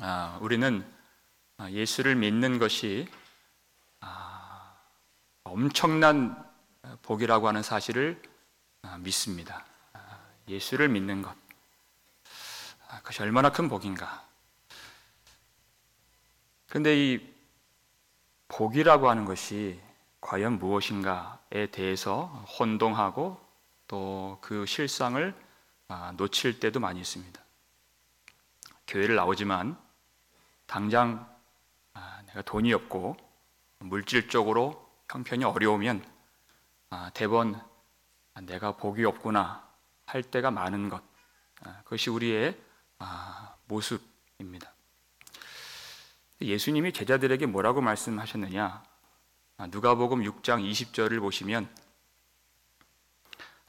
아, 우리는 예수를 믿는 것이 아, 엄청난 복이라고 하는 사실을 아, 믿습니다. 아, 예수를 믿는 것. 아, 그것이 얼마나 큰 복인가. 그런데 이 복이라고 하는 것이 과연 무엇인가에 대해서 혼동하고 또 그 실상을 놓칠 때도 많이 있습니다. 교회를 나오지만 당장 내가 돈이 없고 물질적으로 형편이 어려우면 대번 내가 복이 없구나 할 때가 많은 것 그것이 우리의 모습입니다. 예수님이 제자들에게 뭐라고 말씀하셨느냐? 아, 누가복음 6장 20절을 보시면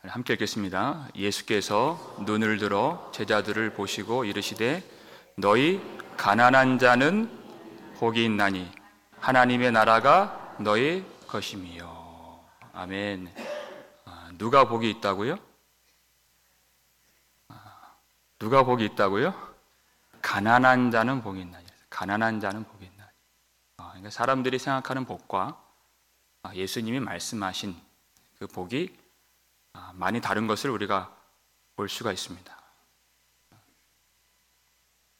함께 읽겠습니다. 예수께서 눈을 들어 제자들을 보시고 이르시되 너희 가난한 자는 복이 있나니 하나님의 나라가 너희 것임이요. 아멘. 아, 누가 복이 있다고요? 아, 누가 복이 있다고요? 가난한 자는 복이 있나니. 가난한 자는 복이 있나니. 그러니까 사람들이 생각하는 복과 아, 예수님이 말씀하신 그 복이 아, 많이 다른 것을 우리가 볼 수가 있습니다.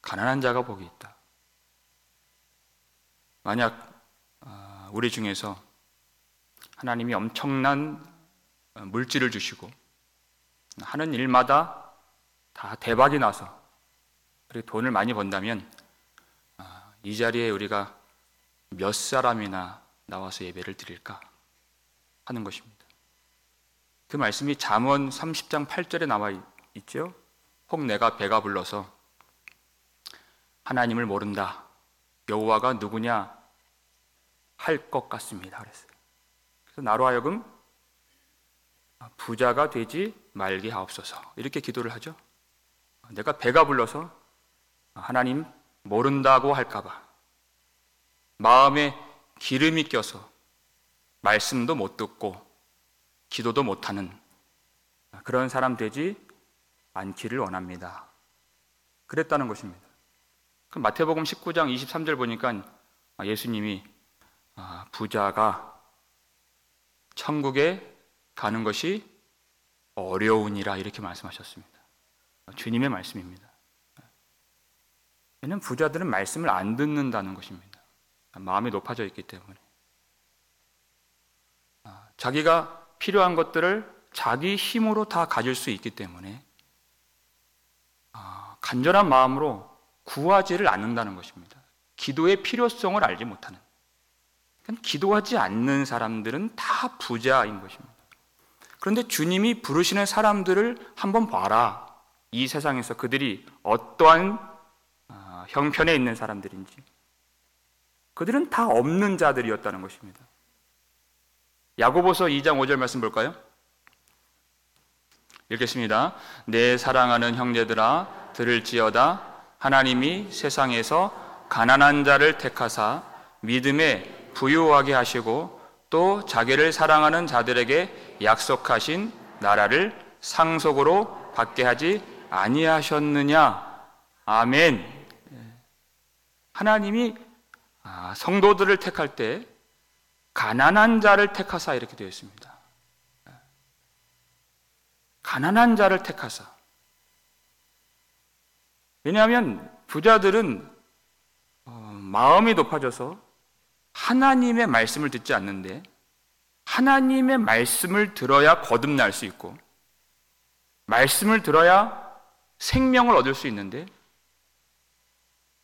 가난한 자가 복이 있다. 만약 아, 우리 중에서 하나님이 엄청난 물질을 주시고 하는 일마다 다 대박이 나서 그리고 돈을 많이 번다면 이 자리에 우리가 몇 사람이나 나와서 예배를 드릴까 하는 것입니다. 그 말씀이 잠언 30장 8절에 나와 있죠. 혹 내가 배가 불러서 하나님을 모른다. 여호와가 누구냐 할 것 같습니다. 그랬어요. 그래서 나로 하여금 부자가 되지 말게 하옵소서. 이렇게 기도를 하죠. 내가 배가 불러서 하나님 모른다고 할까봐 마음에 기름이 껴서 말씀도 못 듣고 기도도 못하는 그런 사람 되지 않기를 원합니다. 그랬다는 것입니다. 마태복음 19장 23절 보니까 예수님이 아, 부자가 천국에 가는 것이 어려우니라 이렇게 말씀하셨습니다. 주님의 말씀입니다. 얘는 부자들은 말씀을 안 듣는다는 것입니다. 마음이 높아져 있기 때문에. 아, 자기가 필요한 것들을 자기 힘으로 다 가질 수 있기 때문에 아, 간절한 마음으로 구하지를 않는다는 것입니다. 기도의 필요성을 알지 못하는. 기도하지 않는 사람들은 다 부자인 것입니다. 그런데 주님이 부르시는 사람들을 한번 봐라. 이 세상에서 그들이 어떠한 아, 형편에 있는 사람들인지. 그들은 다 없는 자들이었다는 것입니다. 야고보서 2장 5절 말씀 볼까요? 읽겠습니다. 내 사랑하는 형제들아 들을지어다 하나님이 세상에서 가난한 자를 택하사 믿음에 부유하게 하시고 또 자기를 사랑하는 자들에게 약속하신 나라를 상속으로 받게 하지 아니하셨느냐? 아멘. 하나님이 아, 성도들을 택할 때 가난한 자를 택하사 이렇게 되어 있습니다. 가난한 자를 택하사. 왜냐하면 부자들은 어, 마음이 높아져서 하나님의 말씀을 듣지 않는데 하나님의 말씀을 들어야 거듭날 수 있고 말씀을 들어야 생명을 얻을 수 있는데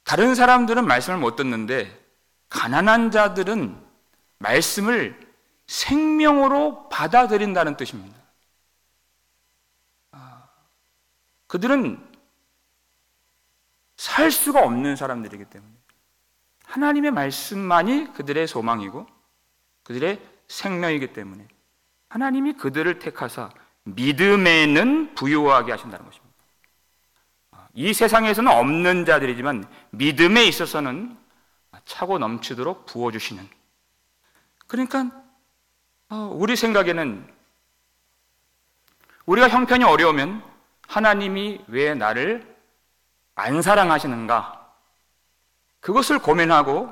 다른 사람들은 말씀을 못 듣는데 가난한 자들은 말씀을 생명으로 받아들인다는 뜻입니다. 아, 그들은 살 수가 없는 사람들이기 때문에 하나님의 말씀만이 그들의 소망이고 그들의 생명이기 때문에 하나님이 그들을 택하사 믿음에는 부유하게 하신다는 것입니다. 아, 이 세상에서는 없는 자들이지만 믿음에 있어서는 차고 넘치도록 부어주시는. 그러니까 어, 우리 생각에는 우리가 형편이 어려우면 하나님이 왜 나를 안 사랑하시는가? 그것을 고민하고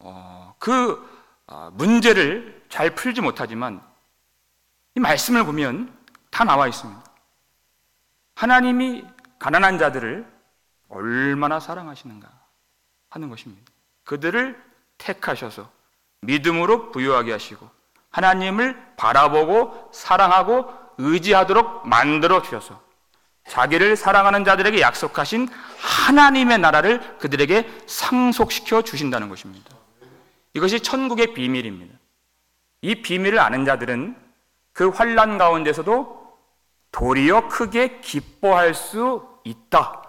어, 그 어, 문제를 잘 풀지 못하지만 이 말씀을 보면 다 나와 있습니다. 하나님이 가난한 자들을 얼마나 사랑하시는가 하는 것입니다. 그들을 택하셔서 믿음으로 부유하게 하시고 하나님을 바라보고 사랑하고 의지하도록 만들어 주셔서 자기를 사랑하는 자들에게 약속하신 하나님의 나라를 그들에게 상속시켜 주신다는 것입니다. 이것이 천국의 비밀입니다. 이 비밀을 아는 자들은 그 환란 가운데서도 도리어 크게 기뻐할 수 있다.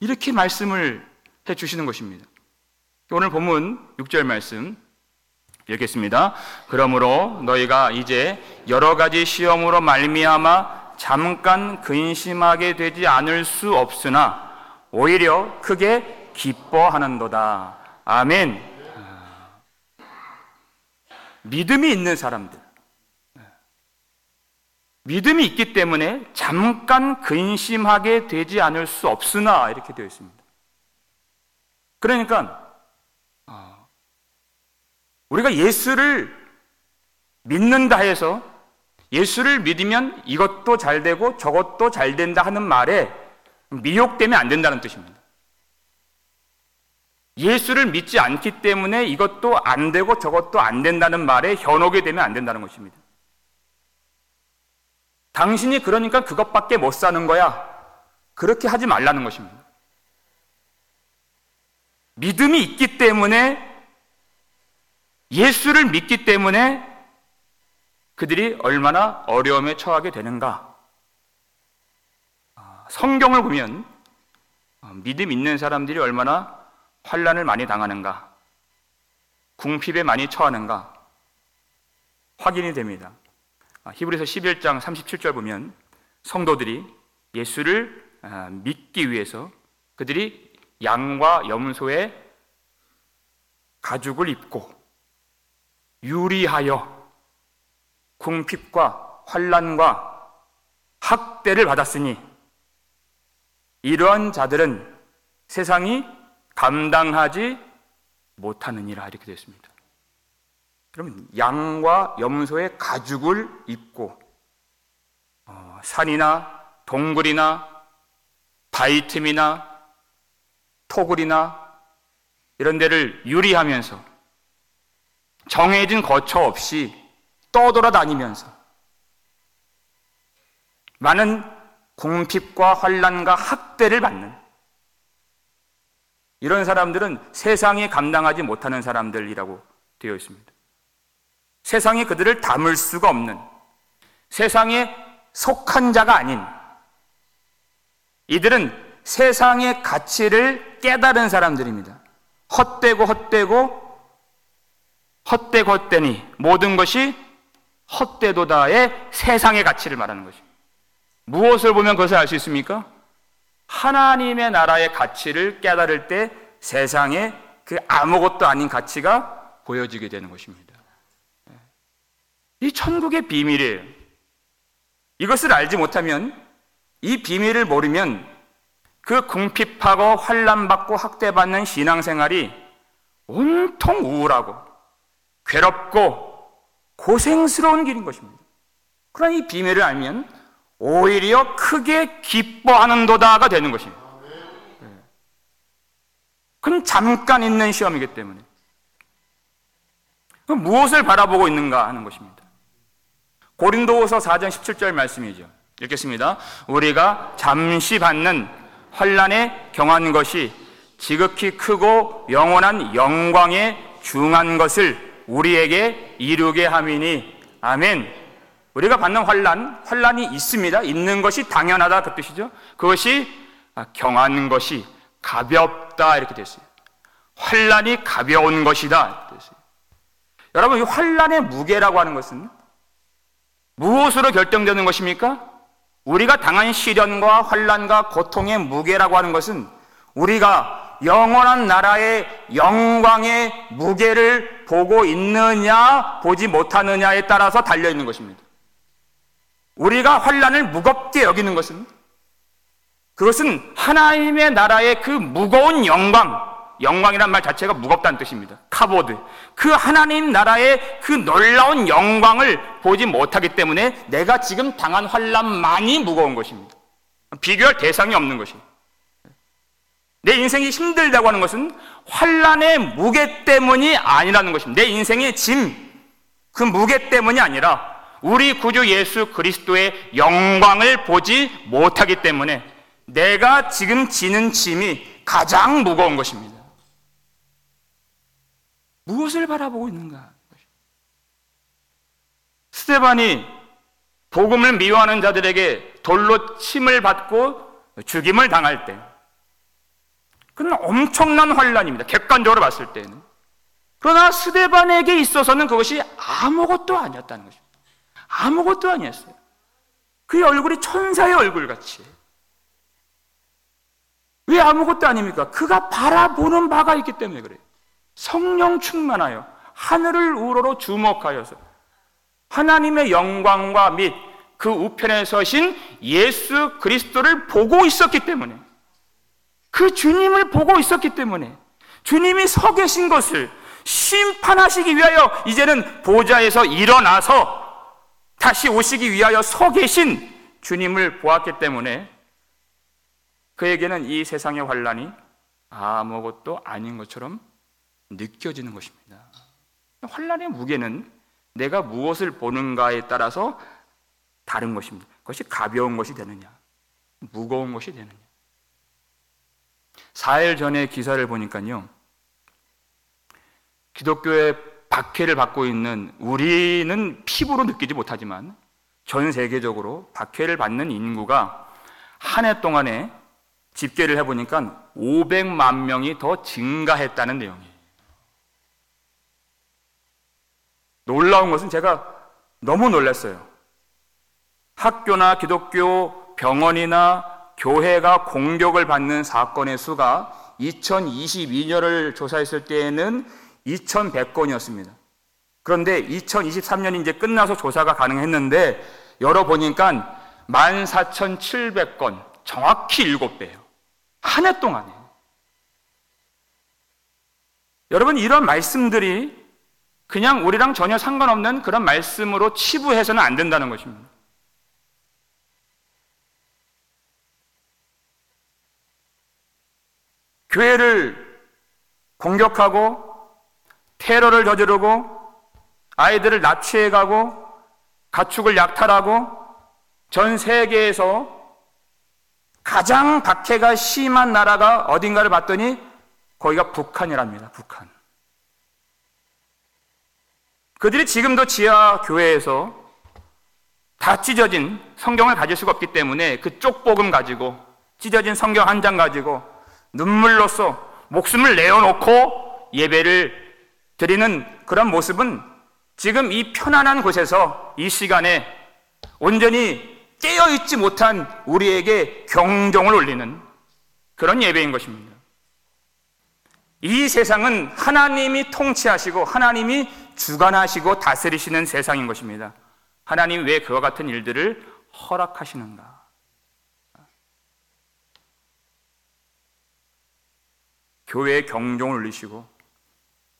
이렇게 말씀을 해 주시는 것입니다. 오늘 본문 6절 말씀 읽겠습니다. 그러므로 너희가 이제 여러 가지 시험으로 말미암아 잠깐 근심하게 되지 않을 수 없으나 오히려 크게 기뻐하는도다. 아멘. 믿음이 있는 사람들. 믿음이 있기 때문에 잠깐 근심하게 되지 않을 수 없으나 이렇게 되어 있습니다. 그러니까 우리가 예수를 믿는다 해서 예수를 믿으면 이것도 잘 되고 저것도 잘 된다 하는 말에 미혹되면 안 된다는 뜻입니다. 예수를 믿지 않기 때문에 이것도 안 되고 저것도 안 된다는 말에 현혹이 되면 안 된다는 것입니다. 당신이 그러니까 그것밖에 못 사는 거야. 그렇게 하지 말라는 것입니다. 믿음이 있기 때문에 예수를 믿기 때문에 그들이 얼마나 어려움에 처하게 되는가. 아, 성경을 보면 아, 믿음 있는 사람들이 얼마나 환란을 많이 당하는가, 궁핍에 많이 처하는가 확인이 됩니다. 아, 히브리서 11장 37절 보면 성도들이 예수를 믿기 위해서 그들이 양과 염소의 가죽을 입고 유리하여 궁핍과 환란과 학대를 받았으니 이러한 자들은 세상이 감당하지 못하느니라 이렇게 되었습니다. 그러면 양과 염소의 가죽을 입고 어, 산이나 동굴이나 바위 틈이나 토굴이나 이런 데를 유리하면서 정해진 거처 없이 떠돌아다니면서 많은 궁핍과 환란과 학대를 받는 이런 사람들은 세상이 감당하지 못하는 사람들이라고 되어 있습니다. 세상이 그들을 담을 수가 없는 세상에 속한 자가 아닌 이들은 세상의 가치를 깨달은 사람들입니다. 헛되고 헛되고 헛되고 헛되니 모든 것이 헛되도다의 세상의 가치를 말하는 것입니다. 무엇을 보면 그것을 알 수 있습니까? 하나님의 나라의 가치를 깨달을 때 세상에 그 아무것도 아닌 가치가 보여지게 되는 것입니다. 이 천국의 비밀이에요. 이것을 알지 못하면 이 비밀을 모르면 그 궁핍하고 환란받고 학대받는 신앙생활이 온통 우울하고 괴롭고 고생스러운 길인 것입니다. 그러나 이 비밀을 알면 오히려 크게 기뻐하는 도다가 되는 것입니다. 네. 그건 잠깐 있는 시험이기 때문에. 무엇을 바라보고 있는가 하는 것입니다. 고린도후서 4장 17절 말씀이죠. 읽겠습니다. 우리가 잠시 받는 환란에 경한 것이 지극히 크고 영원한 영광에 중한 것을 우리에게 이루게 함이니 아멘. 우리가 받는 환란, 환란이 있습니다. 있는 것이 당연하다 그 뜻이죠. 그것이 경한 것이 가볍다 이렇게 됐어요. 환란이 가벼운 것이다. 여러분 이 환란의 무게라고 하는 것은 무엇으로 결정되는 것입니까? 우리가 당한 시련과 환란과 고통의 무게라고 하는 것은 우리가 영원한 나라의 영광의 무게를 보고 있느냐, 보지 못하느냐에 따라서 달려 있는 것입니다. 우리가 환란을 무겁게 여기는 것은 그것은 하나님의 나라의 그 무거운 영광, 영광이란 말 자체가 무겁다는 뜻입니다. 카보드. 그 하나님 나라의 그 놀라운 영광을 보지 못하기 때문에 내가 지금 당한 환란만이 무거운 것입니다. 비교할 대상이 없는 것이. 내 인생이 힘들다고 하는 것은 환란의 무게 때문이 아니라는 것입니다. 내 인생의 짐, 그 무게 때문이 아니라 우리 구주 예수 그리스도의 영광을 보지 못하기 때문에 내가 지금 지는 짐이 가장 무거운 것입니다. 무엇을 바라보고 있는가? 스테반이 복음을 미워하는 자들에게 돌로 침을 받고 죽임을 당할 때 그건 엄청난 환란입니다. 객관적으로 봤을 때는. 그러나 스데반에게 있어서는 그것이 아무것도 아니었다는 것입니다. 아무것도 아니었어요. 그의 얼굴이 천사의 얼굴 같이. 왜 아무것도 아닙니까? 그가 바라보는 바가 있기 때문에 그래요. 성령 충만하여 하늘을 우러러 주목하여서 하나님의 영광과 및 그 우편에 서신 예수 그리스도를 보고 있었기 때문에 그 주님을 보고 있었기 때문에 주님이 서 계신 것을 심판하시기 위하여 이제는 보좌에서 일어나서 다시 오시기 위하여 서 계신 주님을 보았기 때문에 그에게는 이 세상의 환란이 아무것도 아닌 것처럼 느껴지는 것입니다. 환란의 무게는 내가 무엇을 보는가에 따라서 다른 것입니다. 그것이 가벼운 것이 되느냐, 무거운 것이 되느냐. 4일 전에 기사를 보니까요. 기독교의 박해를 받고 있는 우리는 피부로 느끼지 못하지만 전 세계적으로 박해를 받는 인구가 한 해 동안에 집계를 해보니까 500만 명이 더 증가했다는 내용이에요. 놀라운 것은 제가 너무 놀랐어요. 학교나 기독교 병원이나 교회가 공격을 받는 사건의 수가 2022년을 조사했을 때에는 2100건이었습니다. 그런데 2023년이 이제 끝나서 조사가 가능했는데 열어보니까 14,700건, 정확히 7배예요. 한 해 동안에. 여러분, 이런 말씀들이 그냥 우리랑 전혀 상관없는 그런 말씀으로 치부해서는 안 된다는 것입니다. 교회를 공격하고 테러를 저지르고 아이들을 납치해 가고 가축을 약탈하고 전 세계에서 가장 박해가 심한 나라가 어딘가를 봤더니 거기가 북한이랍니다. 북한. 그들이 지금도 지하 교회에서 다 찢어진 성경을 가질 수가 없기 때문에 그 쪽복음 가지고 찢어진 성경 한 장 가지고 눈물로써 목숨을 내어놓고 예배를 드리는 그런 모습은 지금 이 편안한 곳에서 이 시간에 온전히 깨어있지 못한 우리에게 경종을 울리는 그런 예배인 것입니다. 이 세상은 하나님이 통치하시고 하나님이 주관하시고 다스리시는 세상인 것입니다. 하나님 왜 그와 같은 일들을 허락하시는가? 교회에 경종을 울리시고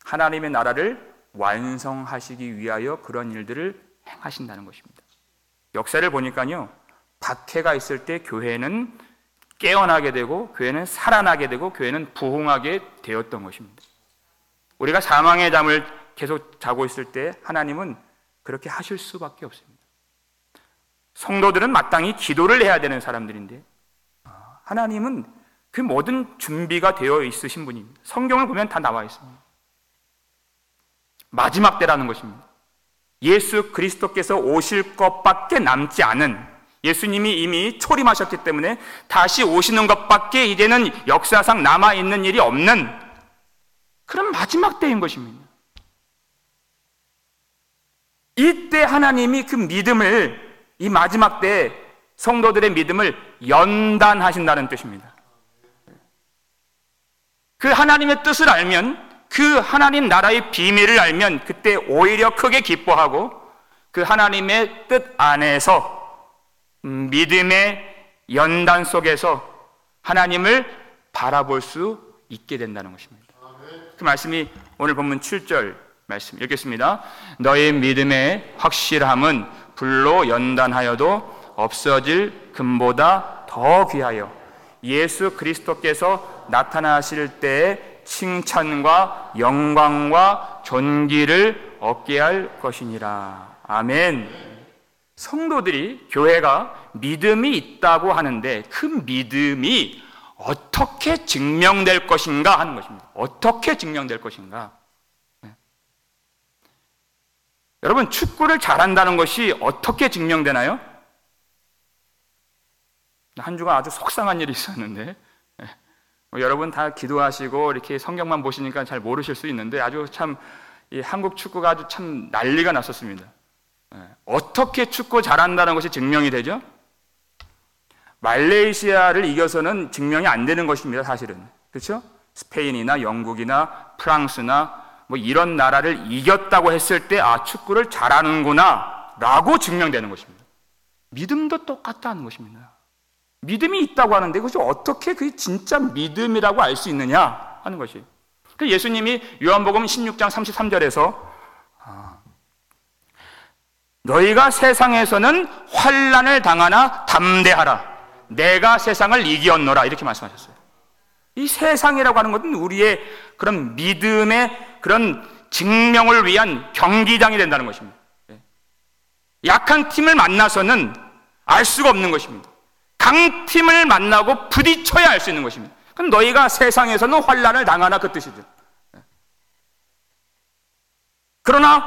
하나님의 나라를 완성하시기 위하여 그런 일들을 행하신다는 것입니다. 역사를 보니까요, 박해가 있을 때 교회는 깨어나게 되고, 교회는 살아나게 되고, 교회는 부흥하게 되었던 것입니다. 우리가 사망의 잠을 계속 자고 있을 때 하나님은 그렇게 하실 수밖에 없습니다. 성도들은 마땅히 기도를 해야 되는 사람들인데, 하나님은 그 모든 준비가 되어 있으신 분입니다. 성경을 보면 다 나와 있습니다. 마지막 때라는 것입니다. 예수 그리스도께서 오실 것밖에 남지 않은 예수님이 이미 초림하셨기 때문에 다시 오시는 것밖에 이제는 역사상 남아있는 일이 없는 그런 마지막 때인 것입니다. 이때 하나님이 그 믿음을 이 마지막 때 성도들의 믿음을 연단하신다는 뜻입니다. 그 하나님의 뜻을 알면 그 하나님 나라의 비밀을 알면 그때 오히려 크게 기뻐하고 그 하나님의 뜻 안에서 믿음의 연단 속에서 하나님을 바라볼 수 있게 된다는 것입니다. 그 말씀이 오늘 본문 7절 말씀 읽겠습니다. 너희 믿음의 확실함은 불로 연단하여도 없어질 금보다 더 귀하여 예수 그리스도께서 나타나실 때에 칭찬과 영광과 존귀를 얻게 할 것이니라. 아멘. 성도들이 교회가 믿음이 있다고 하는데 그 믿음이 어떻게 증명될 것인가 하는 것입니다. 어떻게 증명될 것인가? 네. 여러분, 축구를 잘한다는 것이 어떻게 증명되나요? 한 주간 아주 속상한 일이 있었는데, 여러분 다 기도하시고 이렇게 성경만 보시니까 잘 모르실 수 있는데 아주 참 한국 축구가 아주 참 난리가 났었습니다. 네. 어떻게 축구 잘한다는 것이 증명이 되죠? 말레이시아를 이겨서는 증명이 안 되는 것입니다, 사실은. 그렇죠? 스페인이나 영국이나 프랑스나 뭐 이런 나라를 이겼다고 했을 때, 아, 축구를 잘하는구나, 라고 증명되는 것입니다. 믿음도 똑같다는 것입니다. 믿음이 있다고 하는데, 그것이 어떻게 그게 진짜 믿음이라고 알 수 있느냐 하는 것이. 그 예수님이 요한복음 16장 33절에서, 아, 너희가 세상에서는 환란을 당하나 담대하라. 내가 세상을 이기었노라 이렇게 말씀하셨어요. 이 세상이라고 하는 것은 우리의 그런 믿음의 그런 증명을 위한 경기장이 된다는 것입니다. 예. 약한 팀을 만나서는 알 수가 없는 것입니다. 강팀을 만나고 부딪혀야 알 수 있는 것입니다. 그럼 너희가 세상에서는 환란을 당하나 그 뜻이죠. 예. 그러나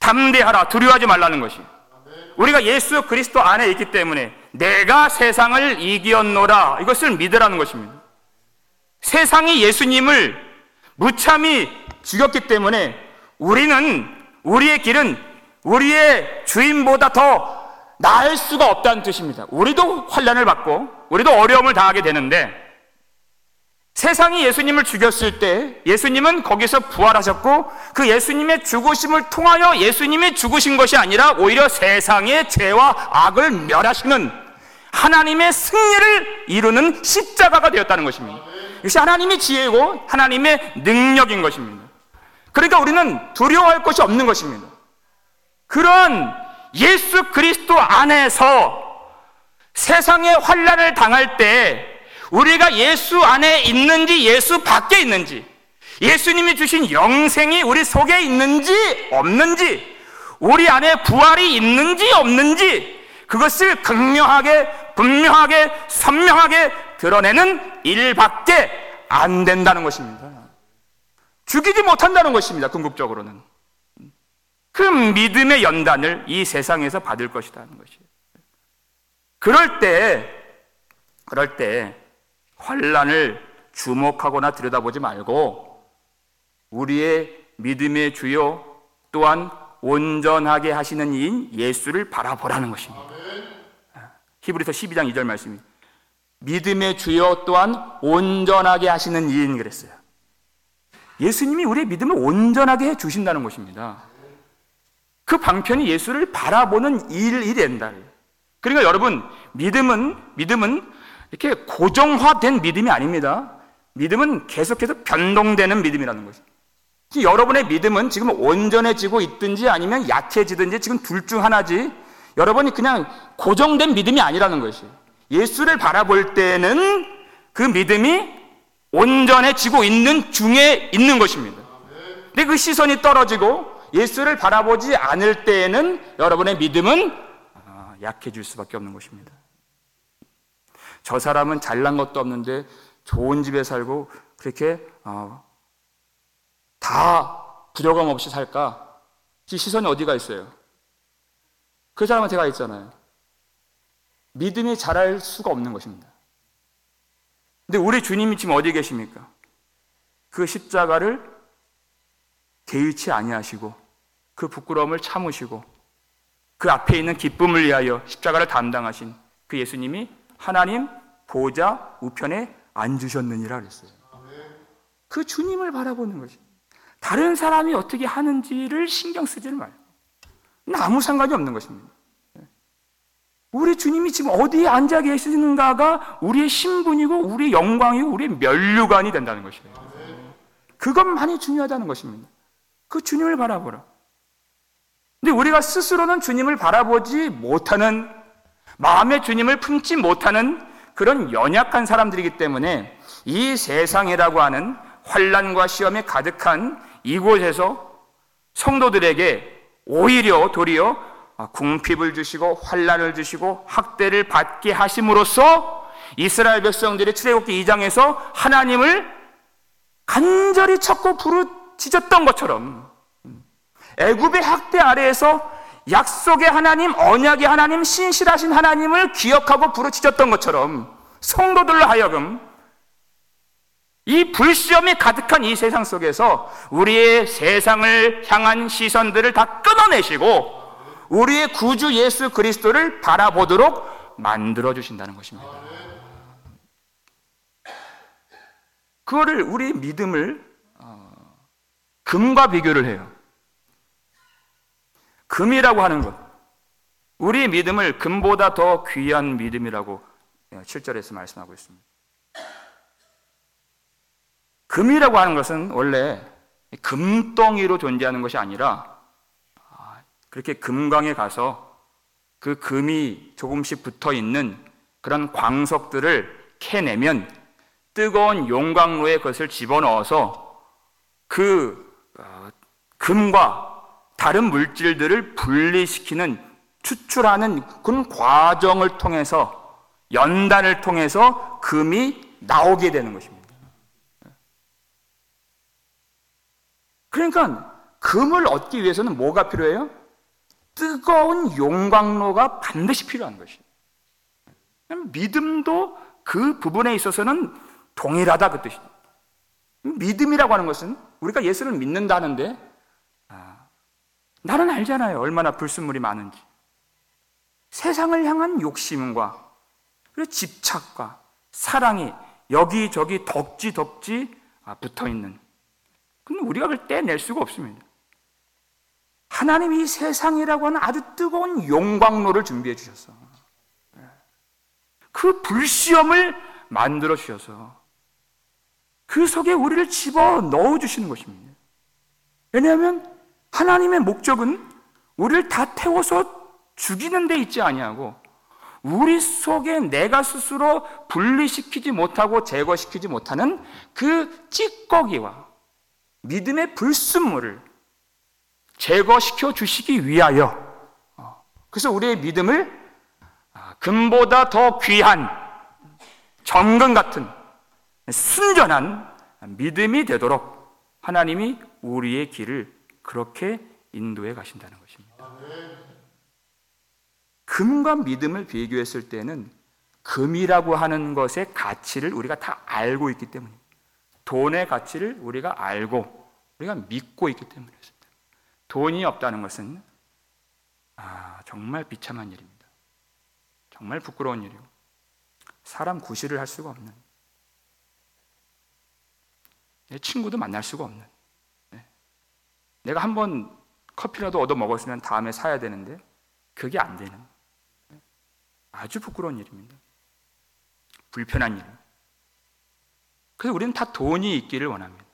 담대하라 두려워하지 말라는 것이. 우리가 예수 그리스도 안에 있기 때문에 내가 세상을 이기었노라 이것을 믿으라는 것입니다. 세상이 예수님을 무참히 죽였기 때문에 우리는 우리의 길은 우리의 주인보다 더 나을 수가 없다는 뜻입니다. 우리도 환란을 받고 우리도 어려움을 당하게 되는데 세상이 예수님을 죽였을 때 예수님은 거기서 부활하셨고 그 예수님의 죽으심을 통하여 예수님이 죽으신 것이 아니라 오히려 세상의 죄와 악을 멸하시는 하나님의 승리를 이루는 십자가가 되었다는 것입니다. 이것이 하나님의 지혜고 하나님의 능력인 것입니다. 그러니까 우리는 두려워할 것이 없는 것입니다. 그런 예수 그리스도 안에서 세상의 환란을 당할 때 우리가 예수 안에 있는지 예수 밖에 있는지 예수님이 주신 영생이 우리 속에 있는지 없는지 우리 안에 부활이 있는지 없는지 그것을 극명하게 분명하게 선명하게 드러내는 일밖에 안 된다는 것입니다. 죽이지 못한다는 것입니다. 궁극적으로는 그 믿음의 연단을 이 세상에서 받을 것이라는 것이에요. 그럴 때 그럴 때 환란을 주목하거나 들여다보지 말고 우리의 믿음의 주요 또한 온전하게 하시는 이인 예수를 바라보라는 것입니다. 히브리서 12장 2절 말씀이 믿음의 주요 또한 온전하게 하시는 이인 그랬어요. 예수님이 우리의 믿음을 온전하게 해 주신다는 것입니다. 그 방편이 예수를 바라보는 일이 된다. 그러니까 여러분, 믿음은, 믿음은 이렇게 고정화된 믿음이 아닙니다. 믿음은 계속해서 변동되는 믿음이라는 거죠. 여러분의 믿음은 지금 온전해지고 있든지 아니면 약해지든지 지금 둘 중 하나지 여러분이 그냥 고정된 믿음이 아니라는 것이 예수를 바라볼 때는 그 믿음이 온전해지고 있는 중에 있는 것입니다. 근데 그 시선이 떨어지고 예수를 바라보지 않을 때에는 여러분의 믿음은 아, 약해질 수밖에 없는 것입니다. 저 사람은 잘난 것도 없는데 좋은 집에 살고 그렇게 어, 다 부족함 없이 살까? 시선이 어디가 있어요? 그 사람한테 가 있잖아요. 믿음이 자랄 수가 없는 것입니다. 근데 우리 주님이 지금 어디 계십니까? 그 십자가를 개의치 아니하시고 그 부끄러움을 참으시고 그 앞에 있는 기쁨을 위하여 십자가를 담당하신 그 예수님이 하나님 보좌 우편에 앉으셨느니라 그랬어요. 그 주님을 바라보는 것이 다른 사람이 어떻게 하는지를 신경 쓰지를 말고 아무 상관이 없는 것입니다. 우리 주님이 지금 어디에 앉아 계시는가가 우리의 신분이고 우리의 영광이고 우리의 면류관이 된다는 것이에요. 그것만이 중요하다는 것입니다. 그 주님을 바라보라. 근데 우리가 스스로는 주님을 바라보지 못하는 마음의 주님을 품지 못하는 그런 연약한 사람들이기 때문에 이 세상이라고 하는 환란과 시험에 가득한 이곳에서 성도들에게 오히려 도리어 궁핍을 주시고 환란을 주시고 학대를 받게 하심으로써 이스라엘 백성들이 출애굽기 2장에서 하나님을 간절히 찾고 부르짖었던 것처럼 애굽의 학대 아래에서 약속의 하나님, 언약의 하나님, 신실하신 하나님을 기억하고 부르짖었던 것처럼 성도들로 하여금 이 불시험이 가득한 이 세상 속에서 우리의 세상을 향한 시선들을 다 끊어내시고 우리의 구주 예수 그리스도를 바라보도록 만들어 주신다는 것입니다. 그거를 우리 믿음을 어, 금과 비교를 해요. 금이라고 하는 것. 우리 믿음을 금보다 더 귀한 믿음이라고 7절에서 말씀하고 있습니다. 금이라고 하는 것은 원래 금덩이로 존재하는 것이 아니라 아, 그렇게 금광에 가서 그 금이 조금씩 붙어 있는 그런 광석들을 캐내면 뜨거운 용광로에 그것을 집어넣어서 그 어, 금과 다른 물질들을 분리시키는 추출하는 그런 과정을 통해서 연단을 통해서 금이 나오게 되는 것입니다. 그러니까 금을 얻기 위해서는 뭐가 필요해요? 뜨거운 용광로가 반드시 필요한 것이에요. 믿음도 그 부분에 있어서는 동일하다 그 뜻이죠. 믿음이라고 하는 것은 우리가 예수를 믿는다는데 나는 알잖아요. 얼마나 불순물이 많은지. 세상을 향한 욕심과 그리고 집착과 사랑이 여기저기 덕지 덕지 아, 붙어 있는. 근데 우리가 그걸 떼낼 수가 없습니다. 하나님이 세상이라고 하는 아주 뜨거운 용광로를 준비해 주셨어. 그 불시험을 만들어 주셔서 그 속에 우리를 집어 넣어 주시는 것입니다. 왜냐하면 하나님의 목적은 우리를 다 태워서 죽이는 데 있지 아니하고 우리 속에 내가 스스로 분리시키지 못하고 제거시키지 못하는 그 찌꺼기와 믿음의 불순물을 제거시켜 주시기 위하여. 어, 그래서 우리의 믿음을 아, 금보다 더 귀한 정금 같은 순전한 믿음이 되도록 하나님이 우리의 길을 그렇게 인도해 가신다는 것입니다. 금과 믿음을 비교했을 때는 금이라고 하는 것의 가치를 우리가 다 알고 있기 때문에 돈의 가치를 우리가 알고 우리가 믿고 있기 때문이었습니다. 돈이 없다는 것은 아, 정말 비참한 일입니다. 정말 부끄러운 일이고 사람 구실을 할 수가 없는 내 친구도 만날 수가 없는 내가 한 번 커피라도 얻어 먹었으면 다음에 사야 되는데 그게 안 되는 아주 부끄러운 일입니다. 불편한 일. 그래서 우리는 다 돈이 있기를 원합니다.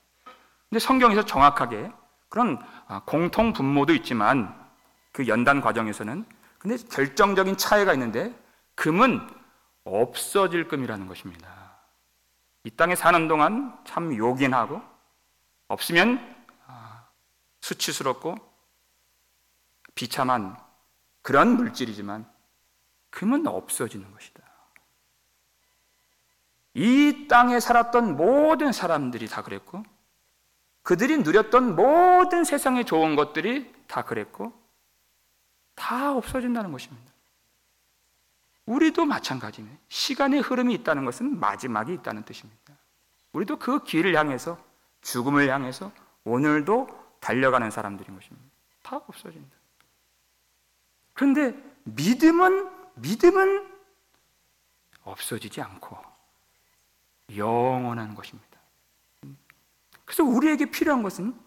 근데 성경에서 정확하게 그런 아, 공통 분모도 있지만 그 연단 과정에서는 근데 결정적인 차이가 있는데 금은 없어질 금이라는 것입니다. 이 땅에 사는 동안 참 요긴하고 없으면 수치스럽고 비참한 그런 물질이지만 금은 없어지는 것이다. 이 땅에 살았던 모든 사람들이 다 그랬고, 그들이 누렸던 모든 세상의 좋은 것들이 다 그랬고, 다 없어진다는 것입니다. 우리도 마찬가지네. 시간의 흐름이 있다는 것은 마지막이 있다는 뜻입니다. 우리도 그 길을 향해서, 죽음을 향해서 오늘도 달려가는 사람들인 것입니다. 다 없어진다. 그런데 믿음은 믿음은 없어지지 않고 영원한 것입니다. 그래서 우리에게 필요한 것은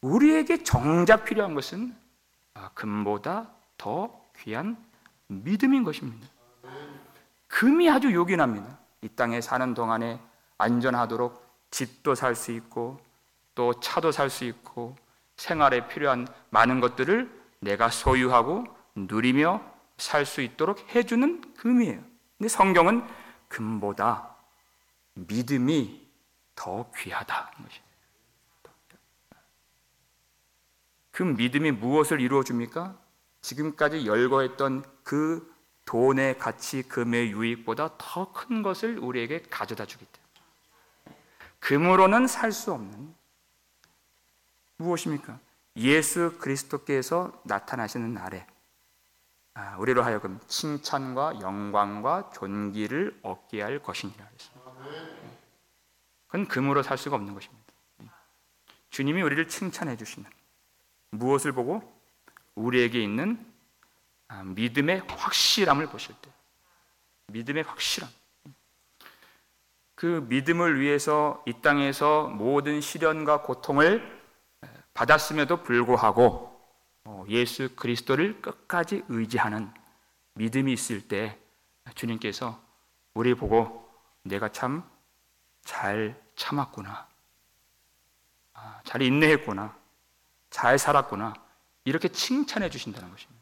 우리에게 정작 필요한 것은 아, 금보다 더 귀한 믿음인 것입니다. 금이 아주 요긴합니다. 이 땅에 사는 동안에 안전하도록 집도 살 수 있고 또 차도 살 수 있고 생활에 필요한 많은 것들을 내가 소유하고 누리며 살 수 있도록 해주는 금이에요. 근데 성경은 금보다 믿음이 더 귀하다. 그 믿음이 무엇을 이루어 줍니까? 지금까지 열거했던 그 돈의 가치, 금의 유익보다 더 큰 것을 우리에게 가져다 주기 때문에. 금으로는 살 수 없는 무엇입니까? 예수 그리스도께서 나타나시는 날에 아, 우리로 하여금 칭찬과 영광과 존귀를 얻게 할 것이니라 했습니다. 그건 금으로 살 수가 없는 것입니다. 주님이 우리를 칭찬해 주시는 무엇을 보고 우리에게 있는 아, 믿음의 확실함을 보실 때 믿음의 확실함 그 믿음을 위해서 이 땅에서 모든 시련과 고통을 받았음에도 불구하고 어, 예수 그리스도를 끝까지 의지하는 믿음이 있을 때 주님께서 우리 보고 내가 참 잘 참았구나. 아, 잘 인내했구나. 잘 살았구나. 이렇게 칭찬해 주신다는 것입니다.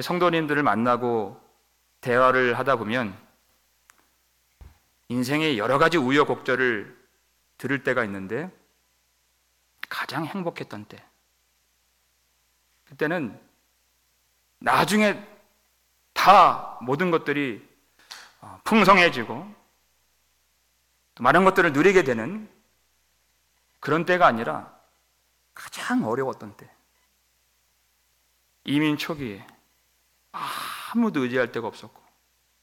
성도님들을 만나고 대화를 하다 보면 인생의 여러 가지 우여곡절을 들을 때가 있는데 가장 행복했던 때. 그때는 나중에 다 모든 것들이 어, 풍성해지고 많은 것들을 누리게 되는 그런 때가 아니라 가장 어려웠던 때. 이민 초기에 아무도 의지할 데가 없었고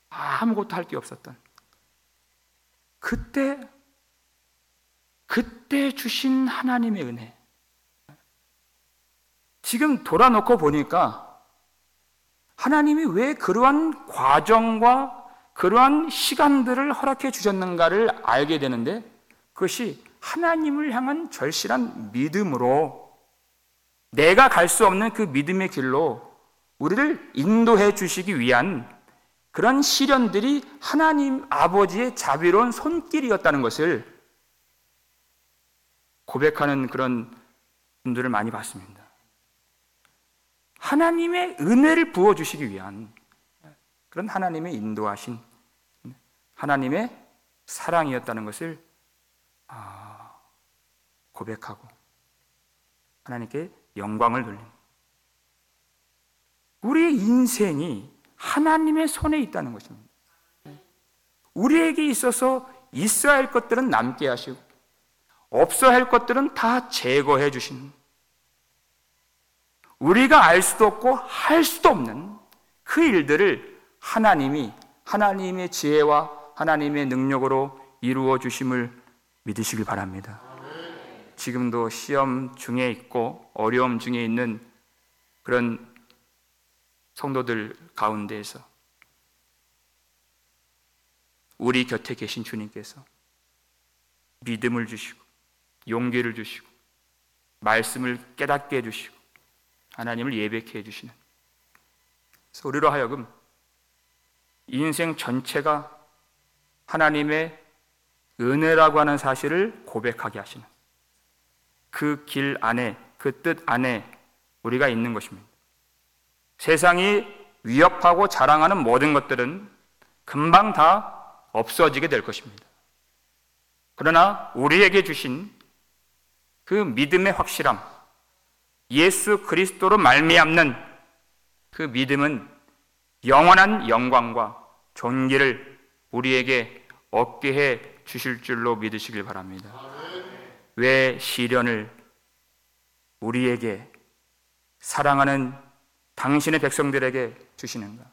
아무것도 할 게 없었던 그때 그때 주신 하나님의 은혜. 지금 돌아놓고 보니까 하나님이 왜 그러한 과정과 그러한 시간들을 허락해 주셨는가를 알게 되는데 그것이 하나님을 향한 절실한 믿음으로 내가 갈 수 없는 그 믿음의 길로 우리를 인도해 주시기 위한 그런 시련들이 하나님 아버지의 자비로운 손길이었다는 것을 고백하는 그런 분들을 많이 봤습니다. 하나님의 은혜를 부어주시기 위한 그런 하나님의 인도하신 하나님의 사랑이었다는 것을 아, 고백하고 하나님께 영광을 돌린 우리의 인생이 하나님의 손에 있다는 것입니다. 우리에게 있어서 있어야 할 것들은 남게 하시고 없어야 할 것들은 다 제거해 주신 우리가 알 수도 없고 할 수도 없는 그 일들을 하나님이 하나님의 지혜와 하나님의 능력으로 이루어 주심을 믿으시길 바랍니다. 지금도 시험 중에 있고 어려움 중에 있는 그런 성도들 가운데에서 우리 곁에 계신 주님께서 믿음을 주시고 용기를 주시고 말씀을 깨닫게 해주시고 하나님을 예배케 해주시는 그래서 우리로 하여금 인생 전체가 하나님의 은혜라고 하는 사실을 고백하게 하시는 그 길 안에 그 뜻 안에 우리가 있는 것입니다. 세상이 위협하고 자랑하는 모든 것들은 금방 다 없어지게 될 것입니다. 그러나 우리에게 주신 그 믿음의 확실함, 예수 그리스도로 말미암는 그 믿음은 영원한 영광과 존귀를 우리에게 얻게 해 주실 줄로 믿으시길 바랍니다. 왜 시련을 우리에게 사랑하는 당신의 백성들에게 주시는가?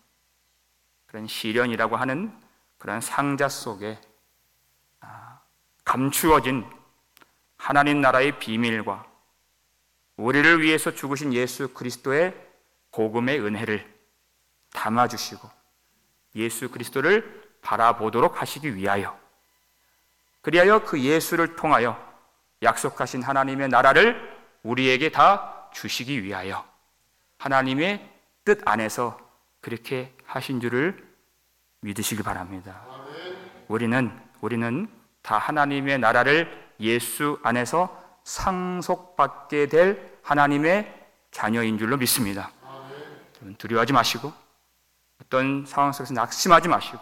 그런 시련이라고 하는 그런 상자 속에 아, 감추어진 하나님 나라의 비밀과 우리를 위해서 죽으신 예수 그리스도의 복음의 은혜를 담아주시고 예수 그리스도를 바라보도록 하시기 위하여 그리하여 그 예수를 통하여 약속하신 하나님의 나라를 우리에게 다 주시기 위하여 하나님의 뜻 안에서 그렇게 하신 줄을 믿으시기 바랍니다. 우리는 우리는 다 하나님의 나라를 예수 안에서 상속받게 될 하나님의 자녀인 줄로 믿습니다. 두려워하지 마시고 어떤 상황 속에서 낙심하지 마시고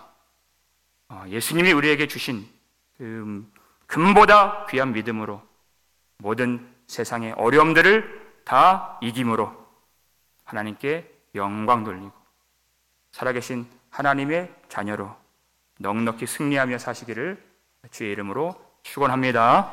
어, 예수님이 우리에게 주신 그 금보다 귀한 믿음으로 모든 세상의 어려움들을 다 이김으로 하나님께 영광 돌리고 살아계신 하나님의 자녀로 넉넉히 승리하며 사시기를 주의 이름으로 축원합니다.